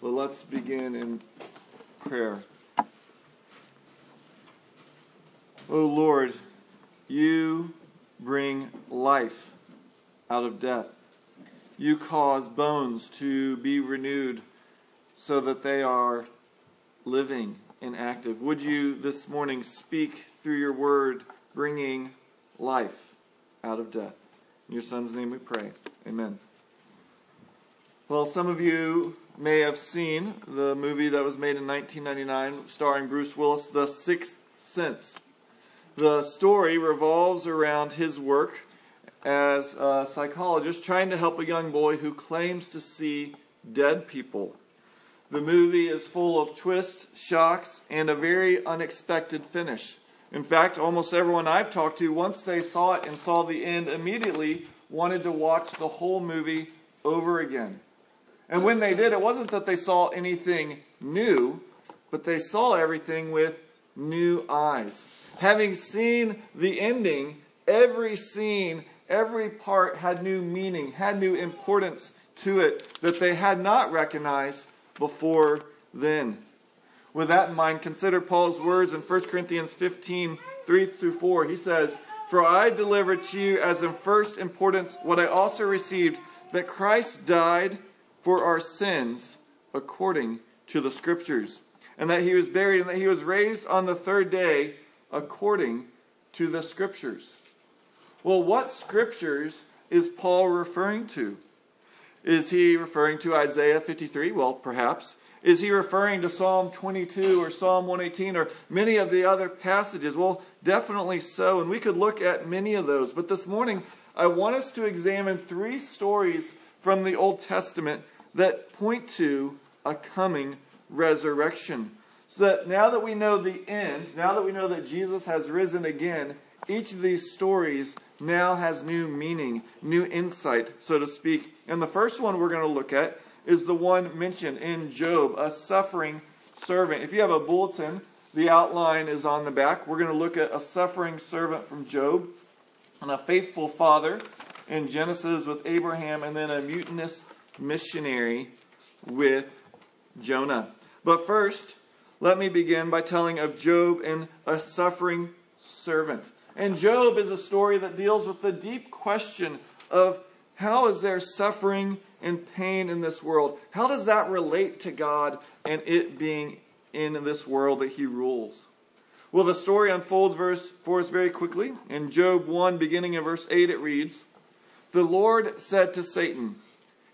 But let's begin in prayer. Oh Lord, you bring life out of death. You cause bones to be renewed so that they are living and active. Would you this morning speak through your word, bringing life out of death? In your Son's name we pray. Amen. Well, some of you may have seen the movie that was made in 1999 starring Bruce Willis, The Sixth Sense. The story revolves around his work as a psychologist trying to help a young boy who claims to see dead people. The movie is full of twists, shocks, and a very unexpected finish. In fact, almost everyone I've talked to, once they saw it and saw the end, immediately wanted to watch the whole movie over again. And when they did, it wasn't that they saw anything new, but they saw everything with new eyes. Having seen the ending, every scene, every part had new meaning, had new importance to it that they had not recognized before then. With that in mind, consider Paul's words in 1 Corinthians 15, 3 through 4. He says, For I delivered to you as of first importance what I also received, that Christ died for our sins according to the Scriptures, and that he was buried, and that he was raised on the third day according to the Scriptures. Well, what Scriptures is Paul referring to? Is he referring to Isaiah 53? Well, perhaps. Is he referring to Psalm 22 or Psalm 118 or many of the other passages? Well, definitely so. And we could look at many of those. But this morning, I want us to examine three stories from the Old Testament that point to a coming resurrection. So that now that we know the end, now that we know that Jesus has risen again, each of these stories now has new meaning, new insight, so to speak. And the first one we're going to look at is the one mentioned in Job, a suffering servant. If you have a bulletin, the outline is on the back. We're going to look at a suffering servant from Job and a faithful father in Genesis with Abraham, and then a mutinous missionary with Jonah. But first, let me begin by telling of Job and a suffering servant. And Job is a story that deals with the deep question of how is there suffering and pain in this world? How does that relate to God and it being in this world that he rules? Well, the story unfolds verse for us very quickly. In Job 1, beginning in verse 8, it reads The Lord said to Satan,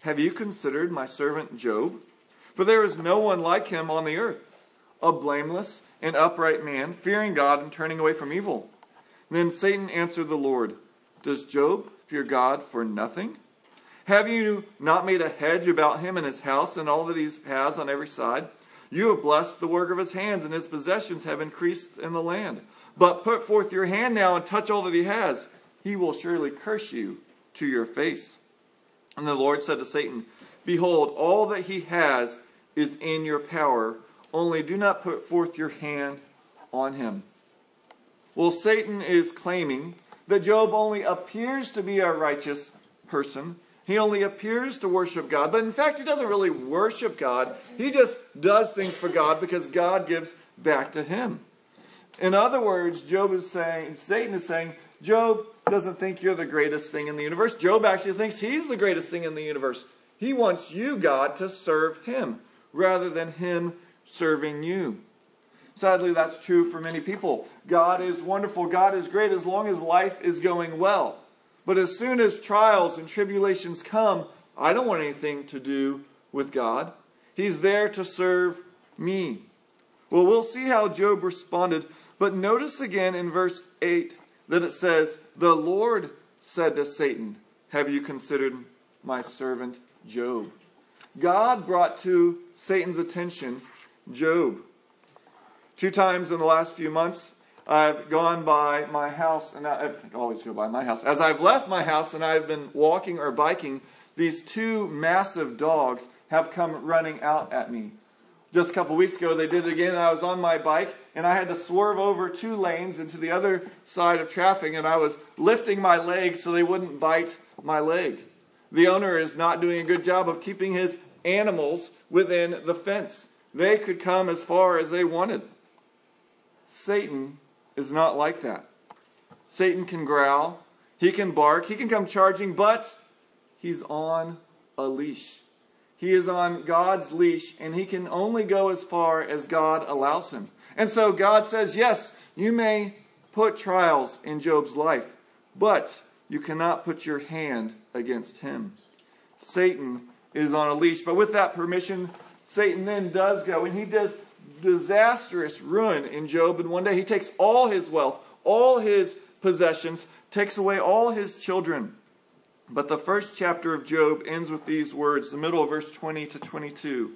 Have you considered my servant Job? For there is no one like him on the earth, a blameless and upright man, fearing God and turning away from evil. Then Satan answered the Lord, Does Job fear God for nothing? Have you not made a hedge about him and his house and all that he has on every side? You have blessed the work of his hands, and his possessions have increased in the land. But put forth your hand now and touch all that he has. He will surely curse you to your face. And the Lord said to Satan, Behold, all that he has is in your power, only do not put forth your hand on him. Well, Satan is claiming that Job only appears to be a righteous person. He only appears to worship God, but in fact, he doesn't really worship God. He just does things for God because God gives back to him. In other words, Job is saying, Satan is saying, Job doesn't think you're the greatest thing in the universe. Job actually thinks he's the greatest thing in the universe. He wants you, God, to serve him rather than him serving you. Sadly, that's true for many people. God is wonderful. God is great as long as life is going well. But as soon as trials and tribulations come, I don't want anything to do with God. He's there to serve me. Well, we'll see how Job responded. But notice again in verse 8 that it says, The Lord said to Satan, Have you considered my servant Job? God brought to Satan's attention Job. Two times in the last few months, I've gone by my house, and I, I always go by my house. As I've left my house and I've been walking or biking, these two massive dogs have come running out at me. Just a couple weeks ago, they did it again. I was on my bike and I had to swerve over two lanes into the other side of traffic, and I was lifting my legs so they wouldn't bite my leg. The owner is not doing a good job of keeping his animals within the fence. They could come as far as they wanted. Satan is not like that. Satan can growl, he can bark, he can come charging, but he's on a leash. He is on God's leash, and he can only go as far as God allows him. And so God says, Yes, you may put trials in Job's life, but you cannot put your hand against him. Satan is on a leash. But with that permission, Satan then does go, and he does disastrous ruin in Job. And one day he takes all his wealth, all his possessions, takes away all his children. But the first chapter of Job ends with these words, the middle of verse 20 to 22.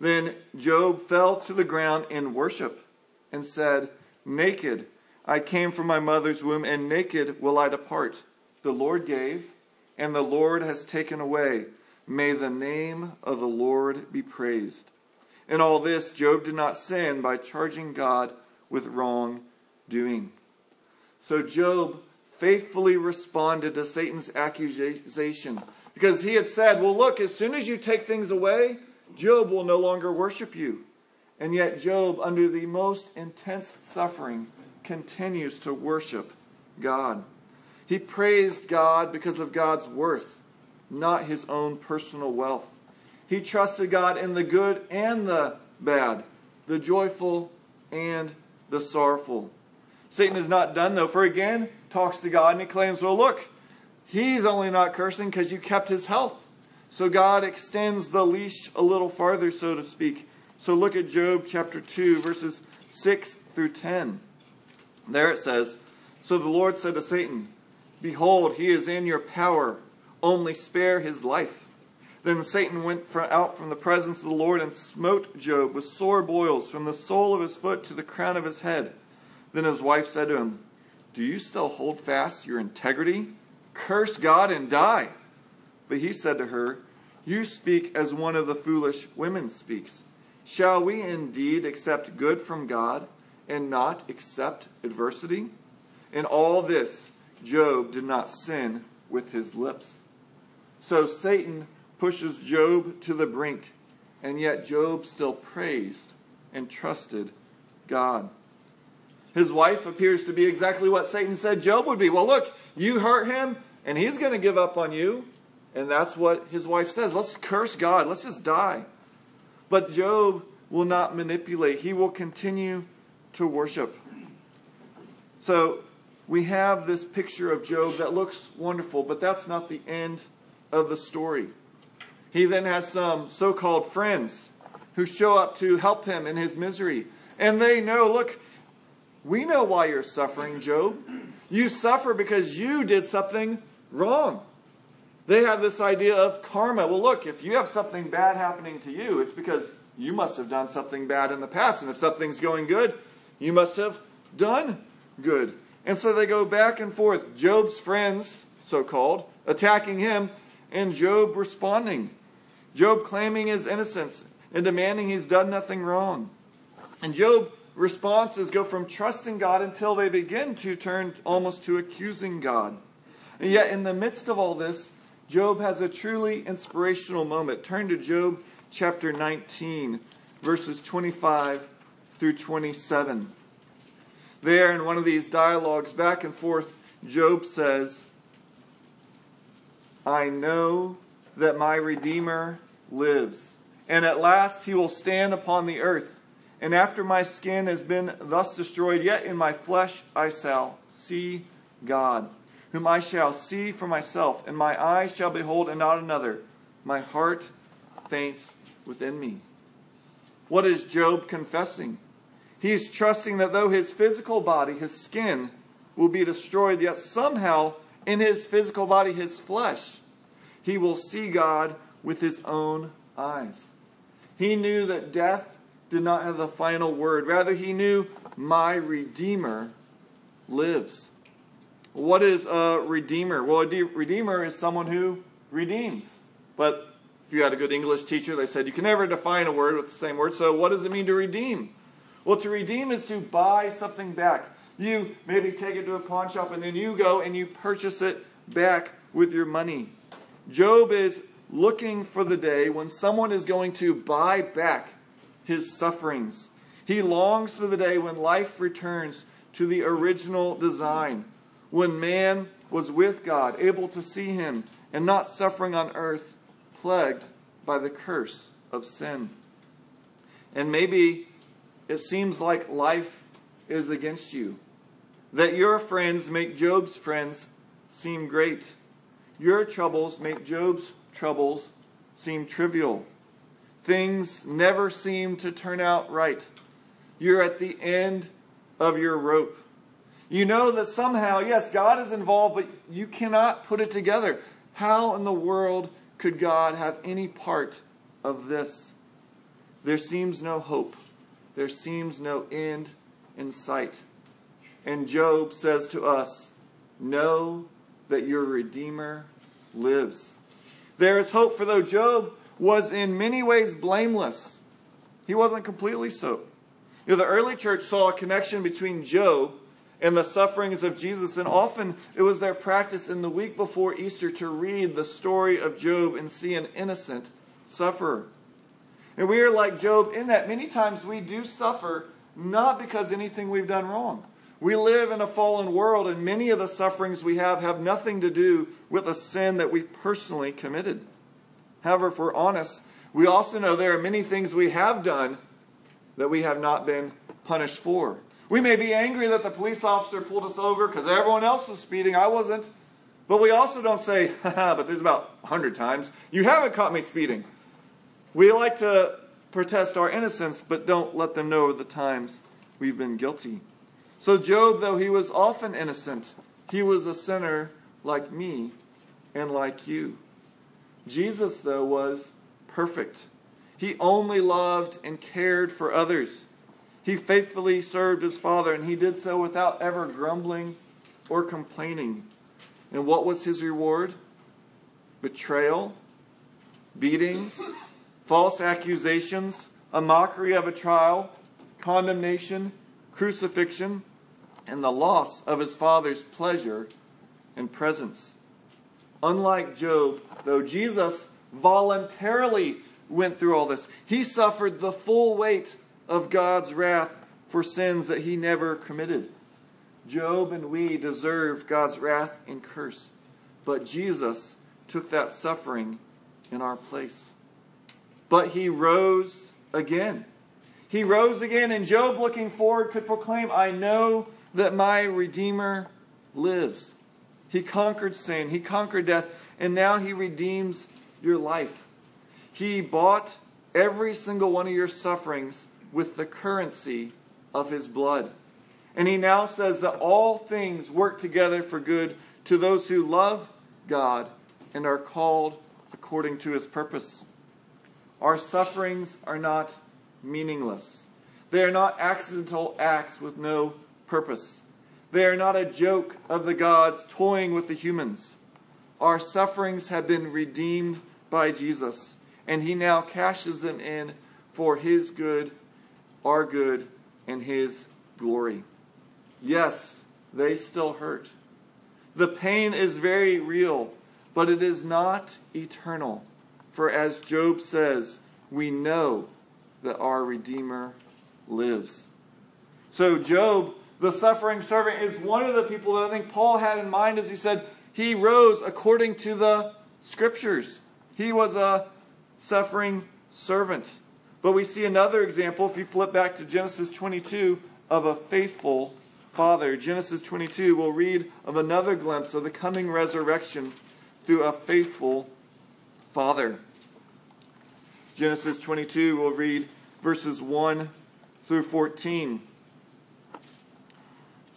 Then Job fell to the ground in worship and said, Naked I came from my mother's womb, and naked will I depart. The Lord gave, and the Lord has taken away. May the name of the Lord be praised. In all this, Job did not sin by charging God with wrong doing. So Job faithfully responded to Satan's accusation because he had said, Well, look, as soon as you take things away, Job will no longer worship you. And yet, Job, under the most intense suffering, continues to worship God. He praised God because of God's worth, not his own personal wealth. He trusted God in the good and the bad, the joyful and the sorrowful. Satan is not done though, for again talks to God and he claims, well, look, he's only not cursing because you kept his health. So God extends the leash a little farther, so to speak. So look at Job chapter 2, verses 6 through 10. There it says, So the Lord said to Satan, Behold, he is in your power, only spare his life. Then Satan went out from the presence of the Lord and smote Job with sore boils from the sole of his foot to the crown of his head. Then his wife said to him, Do you still hold fast your integrity? Curse God and die. But he said to her, You speak as one of the foolish women speaks. Shall we indeed accept good from God and not accept adversity? In all this, Job did not sin with his lips. So Satan pushes Job to the brink, and yet Job still praised and trusted God. His wife appears to be exactly what Satan said Job would be. Well, look, you hurt him, and he's going to give up on you. And that's what his wife says. Let's curse God. Let's just die. But Job will not manipulate, he will continue to worship. So we have this picture of Job that looks wonderful, but that's not the end of the story. He then has some so called friends who show up to help him in his misery. And they know, look, we know why you're suffering, Job. You suffer because you did something wrong. They have this idea of karma. Well, look, if you have something bad happening to you, it's because you must have done something bad in the past. And if something's going good, you must have done good. And so they go back and forth. Job's friends, so called, attacking him, and Job responding. Job claiming his innocence and demanding he's done nothing wrong. And Job responses go from trusting God until they begin to turn almost to accusing God. And yet, in the midst of all this, Job has a truly inspirational moment. Turn to Job chapter 19, verses 25 through 27. There, in one of these dialogues back and forth, Job says, I know that my Redeemer lives, and at last he will stand upon the earth. And after my skin has been thus destroyed, yet in my flesh I shall see God, whom I shall see for myself, and my eyes shall behold and not another. My heart faints within me. What is Job confessing? He is trusting that though his physical body, his skin, will be destroyed, yet somehow in his physical body, his flesh, he will see God with his own eyes. He knew that death did not have the final word. Rather, he knew my Redeemer lives. What is a Redeemer? Well, a Redeemer is someone who redeems. But if you had a good English teacher, they said you can never define a word with the same word. So, what does it mean to redeem? Well, to redeem is to buy something back. You maybe take it to a pawn shop and then you go and you purchase it back with your money. Job is looking for the day when someone is going to buy back his sufferings. He longs for the day when life returns to the original design, when man was with God, able to see him, and not suffering on earth, plagued by the curse of sin. And maybe it seems like life is against you, that your friends make Job's friends seem great. Your troubles make Job's troubles seem trivial. Things never seem to turn out right. You're at the end of your rope. You know that somehow, yes, God is involved, but you cannot put it together. How in the world could God have any part of this? There seems no hope. There seems no end in sight. And Job says to us, Know that your Redeemer lives. There is hope, for though Job was in many ways blameless, he wasn't completely so. You know, the early church saw a connection between Job and the sufferings of Jesus, and often it was their practice in the week before Easter to read the story of Job and see an innocent sufferer. And we are like Job in that many times we do suffer not because anything we've done wrong. We live in a fallen world, and many of the sufferings we have have nothing to do with a sin that we personally committed. However, if we're honest, we also know there are many things we have done that we have not been punished for. We may be angry that the police officer pulled us over because everyone else was speeding, I wasn't. But we also don't say, but there's about 100 times, you haven't caught me speeding. We like to protest our innocence, but don't let them know the times we've been guilty. So, Job, though he was often innocent, he was a sinner like me and like you. Jesus, though, was perfect. He only loved and cared for others. He faithfully served his Father, and he did so without ever grumbling or complaining. And what was his reward? Betrayal, beatings, false accusations, a mockery of a trial, condemnation, crucifixion, and the loss of his father's pleasure and presence. Unlike Job, though Jesus voluntarily went through all this, he suffered the full weight of God's wrath for sins that he never committed. Job and we deserve God's wrath and curse, but Jesus took that suffering in our place. But he rose again. He rose again, and Job, looking forward, could proclaim, I know that my Redeemer lives. He conquered sin, he conquered death, and now he redeems your life. He bought every single one of your sufferings with the currency of his blood. And he now says that all things work together for good to those who love God and are called according to his purpose. Our sufferings are not meaningless. They are not accidental acts with no purpose. They are not a joke of the gods toying with the humans. Our sufferings have been redeemed by Jesus, and he now cashes them in for his good, our good, and his glory. Yes, they still hurt. The pain is very real, but it is not eternal. For as Job says, we know that our Redeemer lives. So, Job, the suffering servant, is one of the people that I think Paul had in mind as he said he rose according to the scriptures. He was a suffering servant. But we see another example, if you flip back to Genesis 22, of a faithful father. Genesis 22, we'll read of another glimpse of the coming resurrection through a faithful father. Genesis 22, we'll read verses 1 through 14.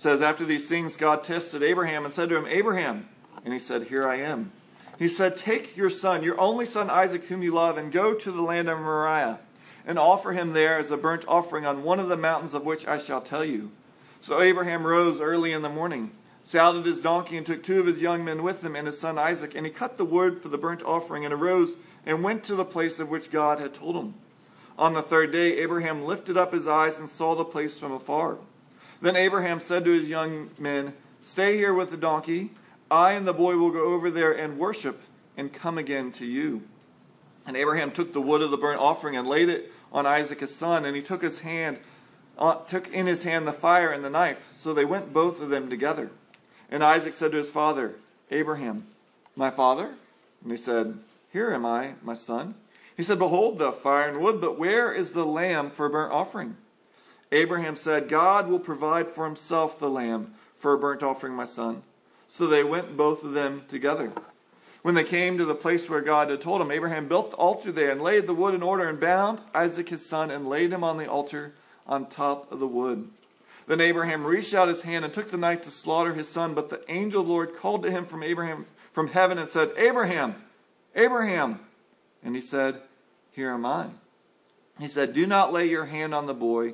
Says, After these things, God tested Abraham and said to him, Abraham. And he said, Here I am. He said, Take your son, your only son Isaac, whom you love, and go to the land of Moriah, and offer him there as a burnt offering on one of the mountains of which I shall tell you. So Abraham rose early in the morning, saddled his donkey, and took two of his young men with him and his son Isaac, and he cut the wood for the burnt offering, and arose and went to the place of which God had told him. On the third day, Abraham lifted up his eyes and saw the place from afar. Then Abraham said to his young men, Stay here with the donkey. I and the boy will go over there and worship and come again to you. And Abraham took the wood of the burnt offering and laid it on Isaac his son, and he took his hand, uh, took in his hand the fire and the knife. So they went both of them together. And Isaac said to his father, Abraham, my father? And he said, Here am I, my son. He said, Behold the fire and wood, but where is the lamb for a burnt offering? Abraham said, God will provide for himself the lamb for a burnt offering, my son. So they went both of them together. When they came to the place where God had told him, Abraham built the altar there and laid the wood in order and bound Isaac his son and laid him on the altar on top of the wood. Then Abraham reached out his hand and took the knife to slaughter his son, but the angel Lord called to him from Abraham from heaven and said, Abraham, Abraham. And he said, Here am I. He said, Do not lay your hand on the boy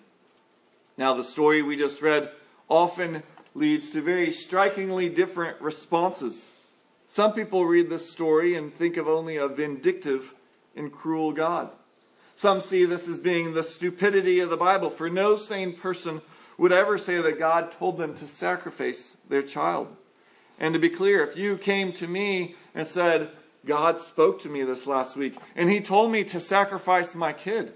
Now, the story we just read often leads to very strikingly different responses. Some people read this story and think of only a vindictive and cruel God. Some see this as being the stupidity of the Bible, for no sane person would ever say that God told them to sacrifice their child. And to be clear, if you came to me and said, God spoke to me this last week, and he told me to sacrifice my kid,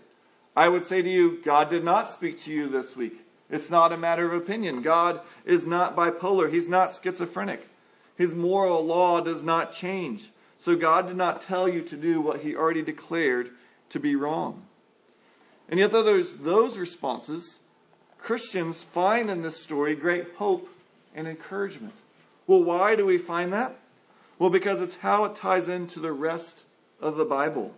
I would say to you, God did not speak to you this week. It's not a matter of opinion. God is not bipolar. He's not schizophrenic. His moral law does not change. So God did not tell you to do what he already declared to be wrong. And yet, though those responses, Christians find in this story great hope and encouragement. Well, why do we find that? Well, because it's how it ties into the rest of the Bible.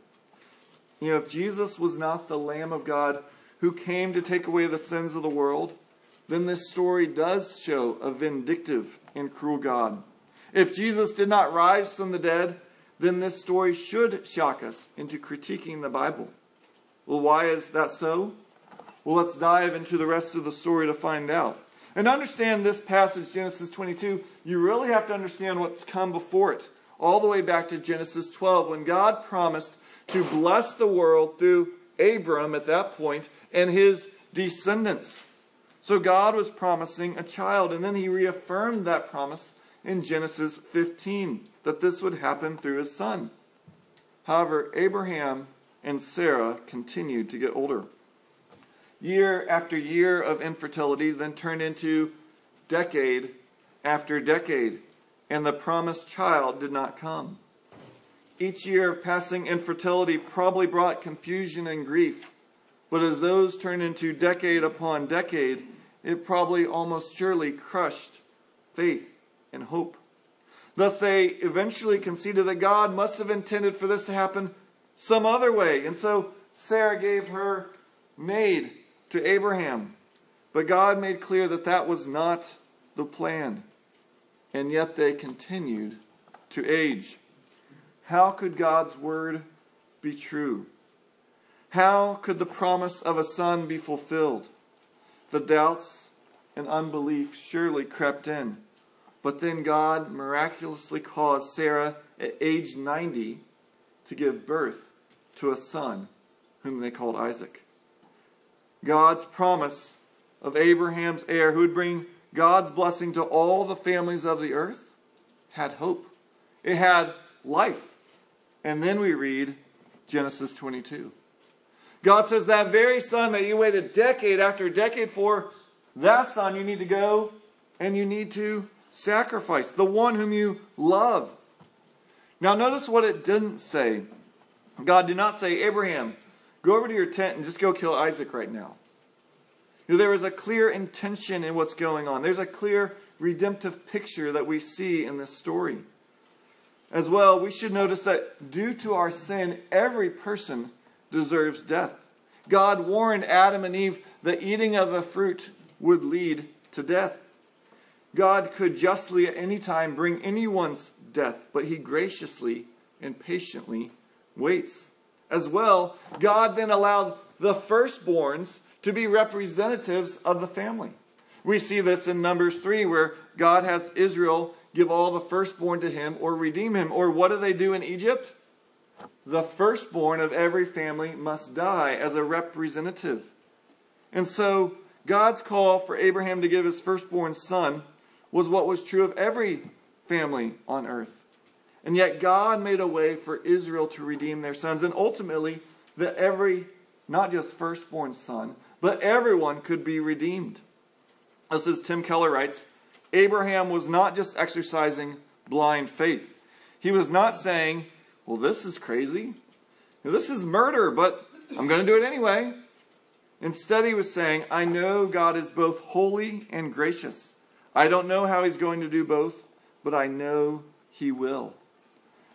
You know, if Jesus was not the Lamb of God who came to take away the sins of the world, then this story does show a vindictive and cruel God. If Jesus did not rise from the dead, then this story should shock us into critiquing the Bible. Well, why is that so? Well, let's dive into the rest of the story to find out. And understand this passage, Genesis 22, you really have to understand what's come before it, all the way back to Genesis 12, when God promised to bless the world through Abram at that point and his descendants. So God was promising a child, and then he reaffirmed that promise in Genesis 15 that this would happen through his son. However, Abraham and Sarah continued to get older. Year after year of infertility then turned into decade after decade, and the promised child did not come. Each year of passing infertility probably brought confusion and grief, but as those turned into decade upon decade, it probably almost surely crushed faith and hope. Thus, they eventually conceded that God must have intended for this to happen some other way. And so Sarah gave her maid to Abraham. But God made clear that that was not the plan. And yet they continued to age. How could God's word be true? How could the promise of a son be fulfilled? The doubts and unbelief surely crept in. But then God miraculously caused Sarah at age 90 to give birth to a son whom they called Isaac. God's promise of Abraham's heir, who would bring God's blessing to all the families of the earth, had hope. It had life. And then we read Genesis 22. God says, That very son that you waited a decade after decade for, that son you need to go and you need to sacrifice, the one whom you love. Now, notice what it didn't say. God did not say, Abraham, go over to your tent and just go kill Isaac right now. There is a clear intention in what's going on. There's a clear redemptive picture that we see in this story. As well, we should notice that due to our sin, every person deserves death. God warned Adam and Eve that eating of the fruit would lead to death. God could justly at any time bring anyone's death, but he graciously and patiently waits. as well, God then allowed the firstborns to be representatives of the family. We see this in Numbers 3, where God has Israel give all the firstborn to him or redeem him. Or what do they do in Egypt? The firstborn of every family must die as a representative. And so, God's call for Abraham to give his firstborn son was what was true of every family on earth. And yet, God made a way for Israel to redeem their sons, and ultimately, that every, not just firstborn son, but everyone could be redeemed. As Tim Keller writes, Abraham was not just exercising blind faith. He was not saying, Well, this is crazy. This is murder, but I'm going to do it anyway. Instead, he was saying, I know God is both holy and gracious. I don't know how he's going to do both, but I know he will.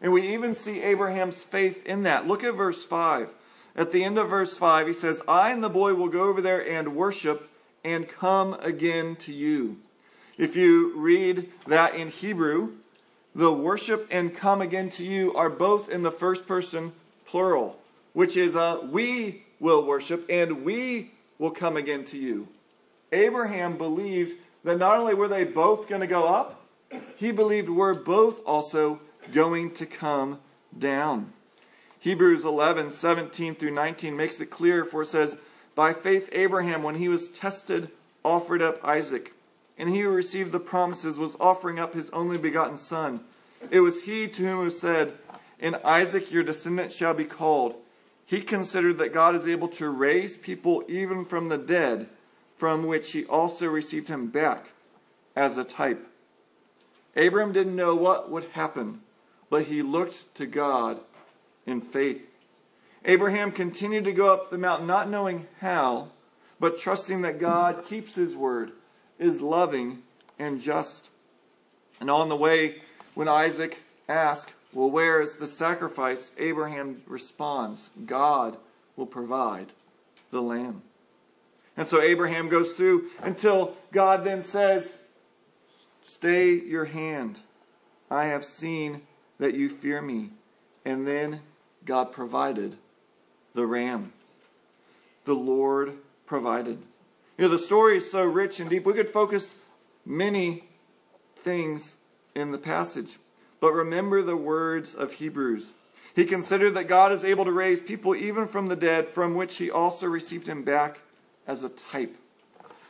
And we even see Abraham's faith in that. Look at verse 5. At the end of verse 5, he says, I and the boy will go over there and worship and come again to you. If you read that in Hebrew, the worship and come again to you are both in the first person plural, which is a we will worship and we will come again to you. Abraham believed that not only were they both going to go up, he believed we're both also going to come down. Hebrews 11, 17 through 19 makes it clear, for it says, By faith, Abraham, when he was tested, offered up Isaac. And he who received the promises was offering up his only begotten son. It was he to whom was said, In Isaac your descendant shall be called. He considered that God is able to raise people even from the dead, from which he also received him back as a type. Abram didn't know what would happen, but he looked to God in faith. Abraham continued to go up the mountain, not knowing how, but trusting that God keeps his word, is loving and just. And on the way, when Isaac asked, Well, where is the sacrifice? Abraham responds, God will provide the lamb. And so Abraham goes through until God then says, Stay your hand. I have seen that you fear me. And then God provided the ram. The Lord provided. You know, the story is so rich and deep. We could focus many things in the passage. But remember the words of Hebrews. He considered that God is able to raise people even from the dead, from which he also received him back as a type.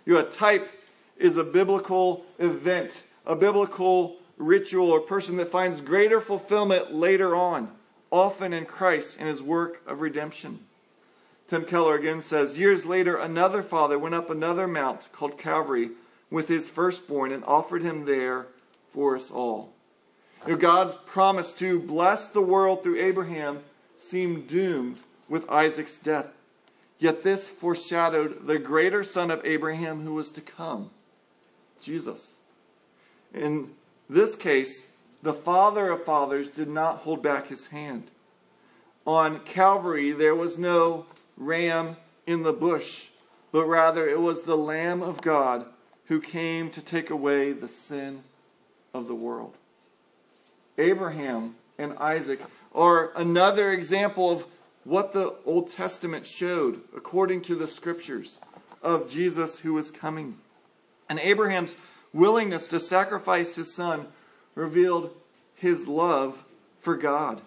You know, a type is a biblical event, a biblical ritual or person that finds greater fulfillment later on often in Christ and his work of redemption. Tim Keller again says, Years later, another father went up another mount called Calvary with his firstborn and offered him there for us all. You know, God's promise to bless the world through Abraham seemed doomed with Isaac's death. Yet this foreshadowed the greater son of Abraham who was to come, Jesus. In this case, the Father of fathers did not hold back his hand. On Calvary, there was no ram in the bush, but rather it was the Lamb of God who came to take away the sin of the world. Abraham and Isaac are another example of what the Old Testament showed, according to the scriptures, of Jesus who was coming. And Abraham's willingness to sacrifice his son revealed his love for God.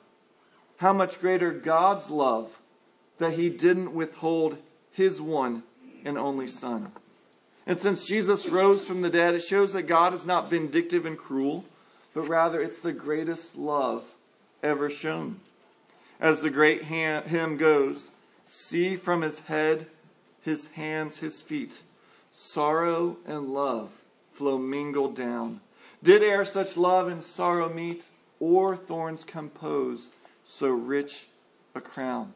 How much greater God's love that he didn't withhold his one and only son. And since Jesus rose from the dead, it shows that God is not vindictive and cruel, but rather it's the greatest love ever shown. As the great hymn goes, see from his head, his hands, his feet, sorrow and love flow mingled down. Did e'er such love and sorrow meet, or thorns compose so rich a crown?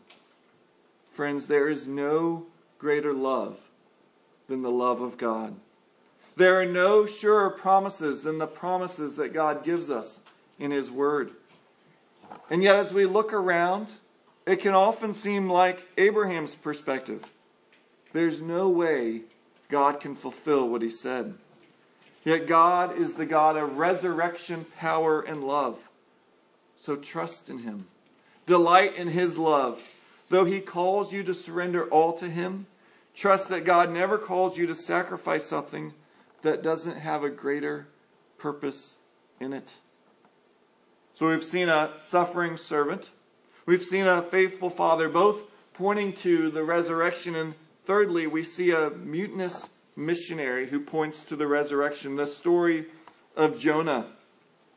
Friends, there is no greater love than the love of God. There are no surer promises than the promises that God gives us in His Word. And yet, as we look around, it can often seem like Abraham's perspective. There's no way God can fulfill what He said. Yet God is the God of resurrection, power, and love. So trust in Him. Delight in His love. Though he calls you to surrender all to him, trust that God never calls you to sacrifice something that doesn't have a greater purpose in it. So we've seen a suffering servant. We've seen a faithful father, both pointing to the resurrection. And thirdly, we see a mutinous missionary who points to the resurrection. The story of Jonah.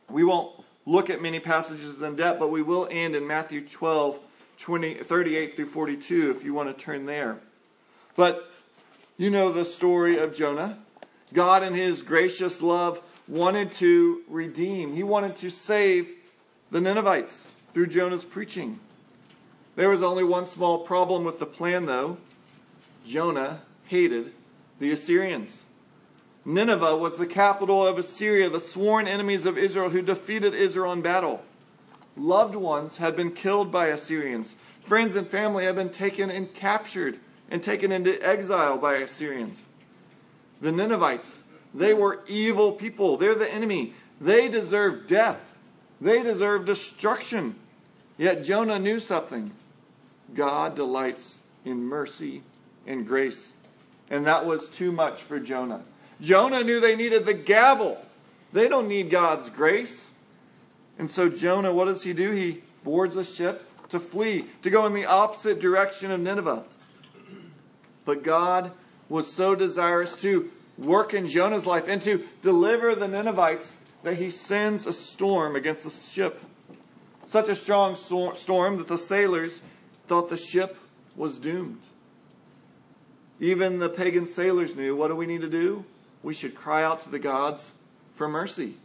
We won't look at many passages in depth, but we will end in Matthew 12, 20, 38 through 42 if you want to turn there. But you know the story of Jonah. God, in his gracious love, wanted to redeem, he wanted to save the Ninevites through Jonah's preaching. There was only one small problem with the plan, though. Jonah hated the Assyrians. Nineveh was the capital of Assyria, the sworn enemies of Israel who defeated Israel in battle. Loved ones had been killed by Assyrians. Friends and family had been taken and captured and taken into exile by Assyrians. The Ninevites, they were evil people. They're the enemy. They deserve death. They deserve destruction. Yet Jonah knew something. God delights in mercy and grace. And that was too much for Jonah. Jonah knew they needed the gavel. They don't need God's grace. And so Jonah, what does he do? He boards a ship to flee, to go in the opposite direction of Nineveh. But God was so desirous to work in Jonah's life and to deliver the Ninevites that he sends a storm against the ship. Such a strong storm that the sailors thought the ship was doomed. Even the pagan sailors knew what do we need to do? We should cry out to the gods for mercy.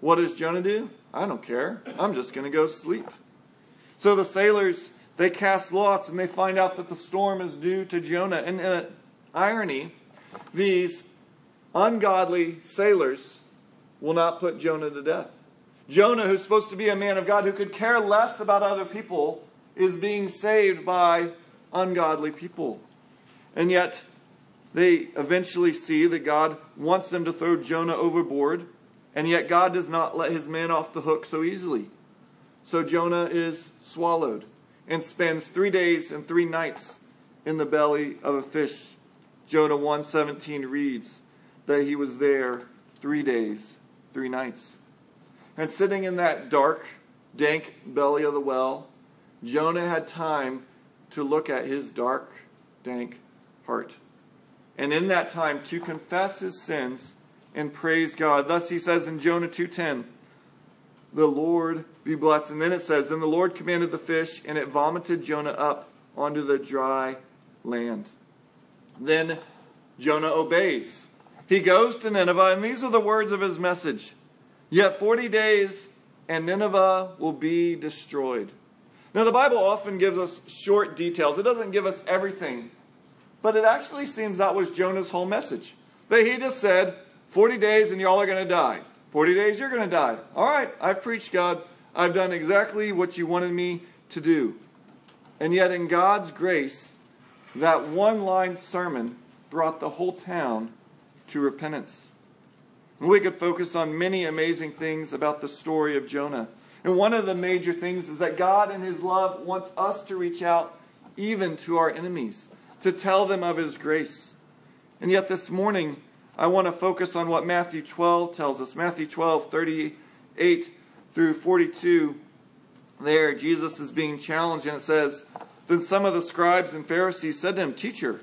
What does Jonah do? I don't care. I'm just going to go sleep. So the sailors, they cast lots and they find out that the storm is due to Jonah. And in irony, these ungodly sailors will not put Jonah to death. Jonah, who's supposed to be a man of God who could care less about other people, is being saved by ungodly people. And yet, they eventually see that God wants them to throw Jonah overboard and yet God does not let his man off the hook so easily. So Jonah is swallowed and spends three days and three nights in the belly of a fish. Jonah 117 reads that he was there three days, three nights. And sitting in that dark, dank belly of the well, Jonah had time to look at his dark, dank heart. And in that time to confess his sins and praise God. Thus he says in Jonah 2:10, "The Lord be blessed." And then it says, "Then the Lord commanded the fish, and it vomited Jonah up onto the dry land." Then Jonah obeys. He goes to Nineveh, and these are the words of his message. Yet 40 days, and Nineveh will be destroyed. Now, the Bible often gives us short details. It doesn't give us everything. But it actually seems that was Jonah's whole message. That he just said, 40 days and y'all are going to die. 40 days, you're going to die. All right, I've preached God. I've done exactly what you wanted me to do. And yet, in God's grace, that one line sermon brought the whole town to repentance. We could focus on many amazing things about the story of Jonah. And one of the major things is that God, in His love, wants us to reach out even to our enemies, to tell them of His grace. And yet, this morning, I want to focus on what Matthew 12 tells us. Matthew 12, 38 through 42. There, Jesus is being challenged, and it says, Then some of the scribes and Pharisees said to him, Teacher,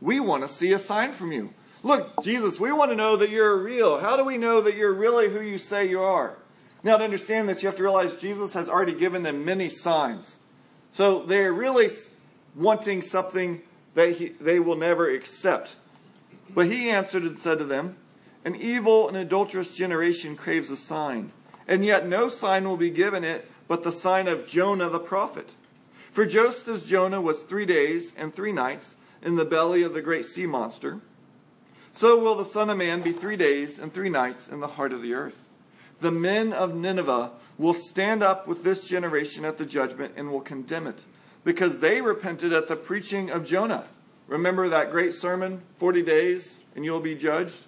we want to see a sign from you. Look, Jesus, we want to know that you're real. How do we know that you're really who you say you are? Now, to understand this, you have to realize Jesus has already given them many signs. So they're really wanting something that he, they will never accept. But he answered and said to them, An evil and adulterous generation craves a sign, and yet no sign will be given it but the sign of Jonah the prophet. For just as Jonah was three days and three nights in the belly of the great sea monster, so will the Son of Man be three days and three nights in the heart of the earth. The men of Nineveh will stand up with this generation at the judgment and will condemn it, because they repented at the preaching of Jonah. Remember that great sermon, 40 days and you'll be judged?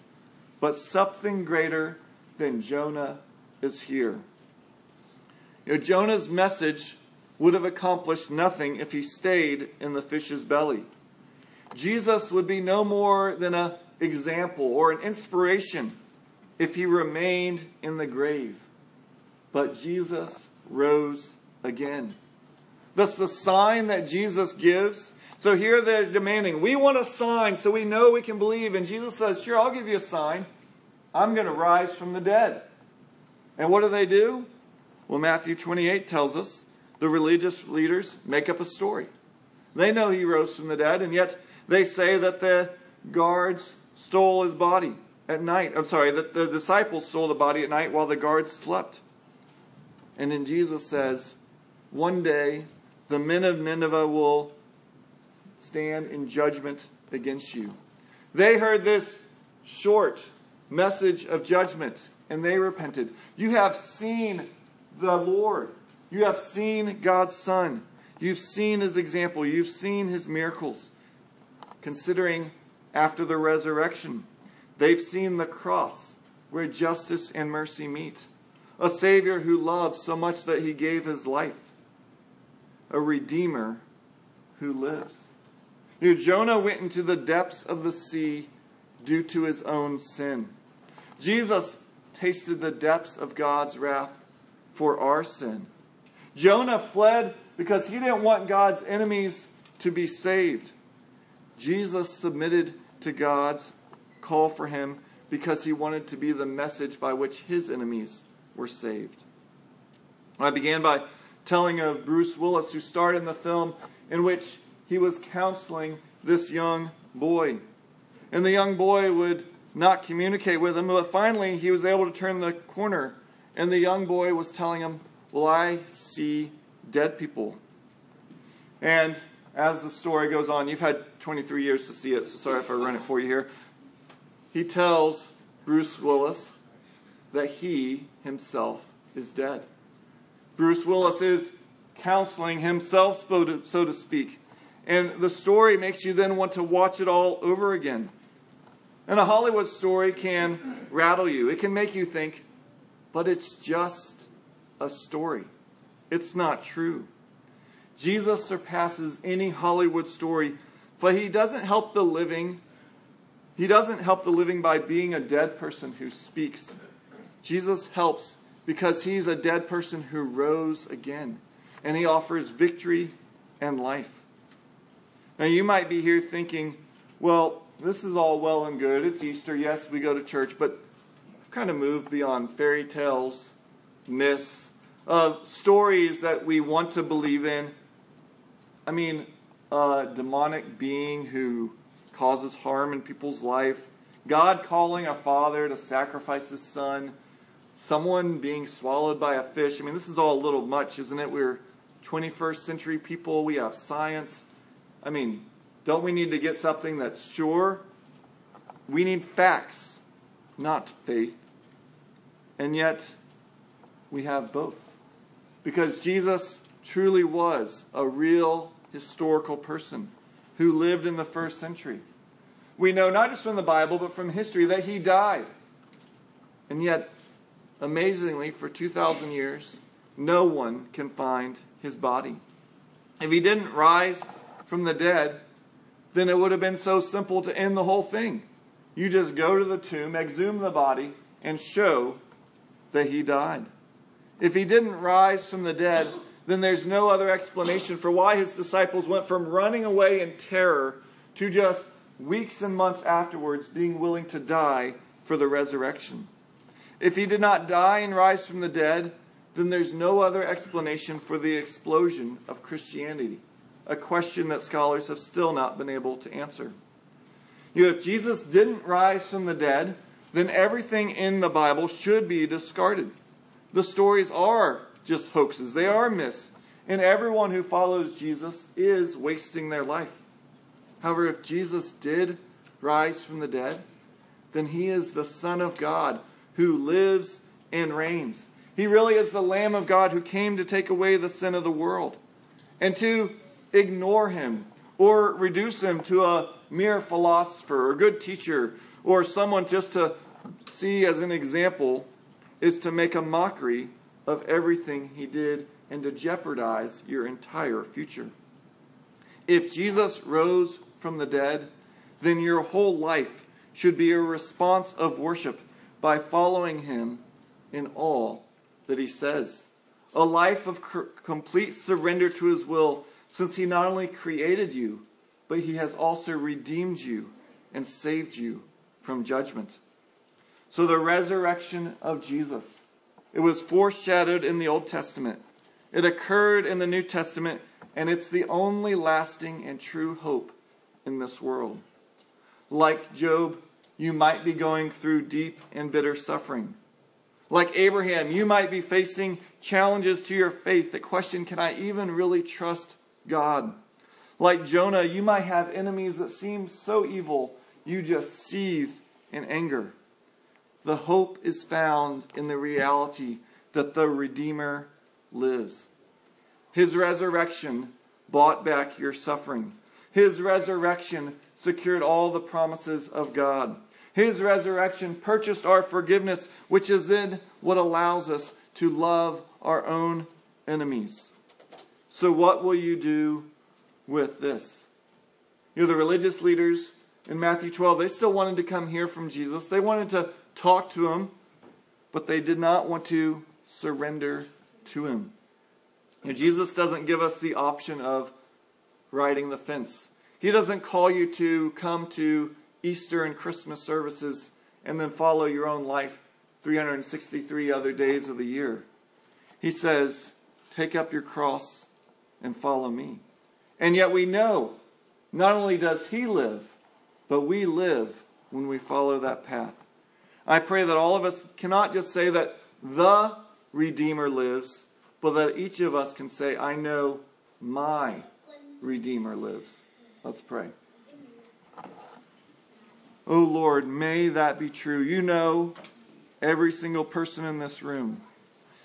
But something greater than Jonah is here. You know, Jonah's message would have accomplished nothing if he stayed in the fish's belly. Jesus would be no more than an example or an inspiration if he remained in the grave. But Jesus rose again. That's the sign that Jesus gives. So here they're demanding, we want a sign so we know we can believe. And Jesus says, Sure, I'll give you a sign. I'm going to rise from the dead. And what do they do? Well, Matthew 28 tells us the religious leaders make up a story. They know he rose from the dead, and yet they say that the guards stole his body at night. I'm sorry, that the disciples stole the body at night while the guards slept. And then Jesus says, One day the men of Nineveh will stand in judgment against you. They heard this short message of judgment and they repented. You have seen the Lord. You have seen God's Son. You've seen his example. You've seen his miracles. Considering after the resurrection, they've seen the cross where justice and mercy meet. A Savior who loved so much that he gave his life. A Redeemer who lives. You know, Jonah went into the depths of the sea due to his own sin. Jesus tasted the depths of God's wrath for our sin. Jonah fled because he didn't want God's enemies to be saved. Jesus submitted to God's call for him because he wanted to be the message by which his enemies were saved. I began by telling of Bruce Willis, who starred in the film in which he was counseling this young boy. And the young boy would not communicate with him, but finally he was able to turn the corner, and the young boy was telling him, Well, I see dead people. And as the story goes on, you've had 23 years to see it, so sorry if I run it for you here. He tells Bruce Willis that he himself is dead. Bruce Willis is counseling himself, so to speak. And the story makes you then want to watch it all over again. And a Hollywood story can rattle you, it can make you think, but it's just a story. It's not true. Jesus surpasses any Hollywood story, for he doesn't help the living. He doesn't help the living by being a dead person who speaks. Jesus helps because he's a dead person who rose again, and he offers victory and life. Now, you might be here thinking, well, this is all well and good. It's Easter. Yes, we go to church, but I've kind of moved beyond fairy tales, myths, uh, stories that we want to believe in. I mean, a demonic being who causes harm in people's life, God calling a father to sacrifice his son, someone being swallowed by a fish. I mean, this is all a little much, isn't it? We're 21st century people, we have science. I mean, don't we need to get something that's sure? We need facts, not faith. And yet, we have both. Because Jesus truly was a real historical person who lived in the first century. We know not just from the Bible, but from history that he died. And yet, amazingly, for 2,000 years, no one can find his body. If he didn't rise from the dead, then it would have been so simple to end the whole thing. You just go to the tomb, exhume the body, and show that he died. If he didn't rise from the dead, then there's no other explanation for why his disciples went from running away in terror to just weeks and months afterwards being willing to die for the resurrection. If he did not die and rise from the dead, then there's no other explanation for the explosion of Christianity, a question that scholars have still not been able to answer. You know, if Jesus didn't rise from the dead, then everything in the Bible should be discarded. The stories are just hoaxes, they are myths. And everyone who follows Jesus is wasting their life. However, if Jesus did rise from the dead, then he is the Son of God who lives and reigns. He really is the Lamb of God who came to take away the sin of the world. And to ignore him or reduce him to a mere philosopher or good teacher or someone just to see as an example is to make a mockery of everything he did and to jeopardize your entire future. If Jesus rose from the dead, then your whole life should be a response of worship by following him in all that he says. A life of complete surrender to his will, since he not only created you, but he has also redeemed you and saved you from judgment. So the resurrection of Jesus, it was foreshadowed in the Old Testament. It occurred in the New Testament, and it's the only lasting and true hope in this world. Like Job, you might be going through deep and bitter suffering. Like Abraham, you might be facing challenges to your faith that question, can I even really trust God? Like Jonah, you might have enemies that seem so evil, you just seethe in anger. The hope is found in the reality that the Redeemer lives. His resurrection bought back your suffering. His resurrection secured all the promises of God. His resurrection purchased our forgiveness, which is then what allows us to love our own enemies. So, what will you do with this? You know, the religious leaders in Matthew 12, they still wanted to come hear from Jesus. They wanted to talk to him, but they did not want to surrender to him. You know, Jesus doesn't give us the option of riding the fence. He doesn't call you to come to Easter and Christmas services and then follow your own life 363 other days of the year. He says, Take up your cross and follow me. And yet we know not only does He live, but we live when we follow that path. I pray that all of us cannot just say that the Redeemer lives, but that each of us can say, I know my Redeemer lives. Let's pray. Oh Lord, may that be true. You know every single person in this room.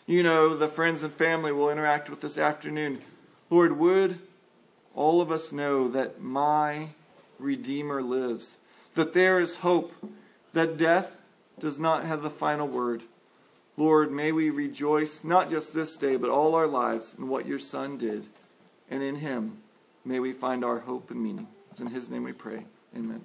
You know the friends and family will interact with this afternoon. Lord, would all of us know that my Redeemer lives, that there is hope, that death does not have the final word. Lord, may we rejoice not just this day, but all our lives in what your Son did. And in him, may we find our hope and meaning. It's in his name we pray. Amen.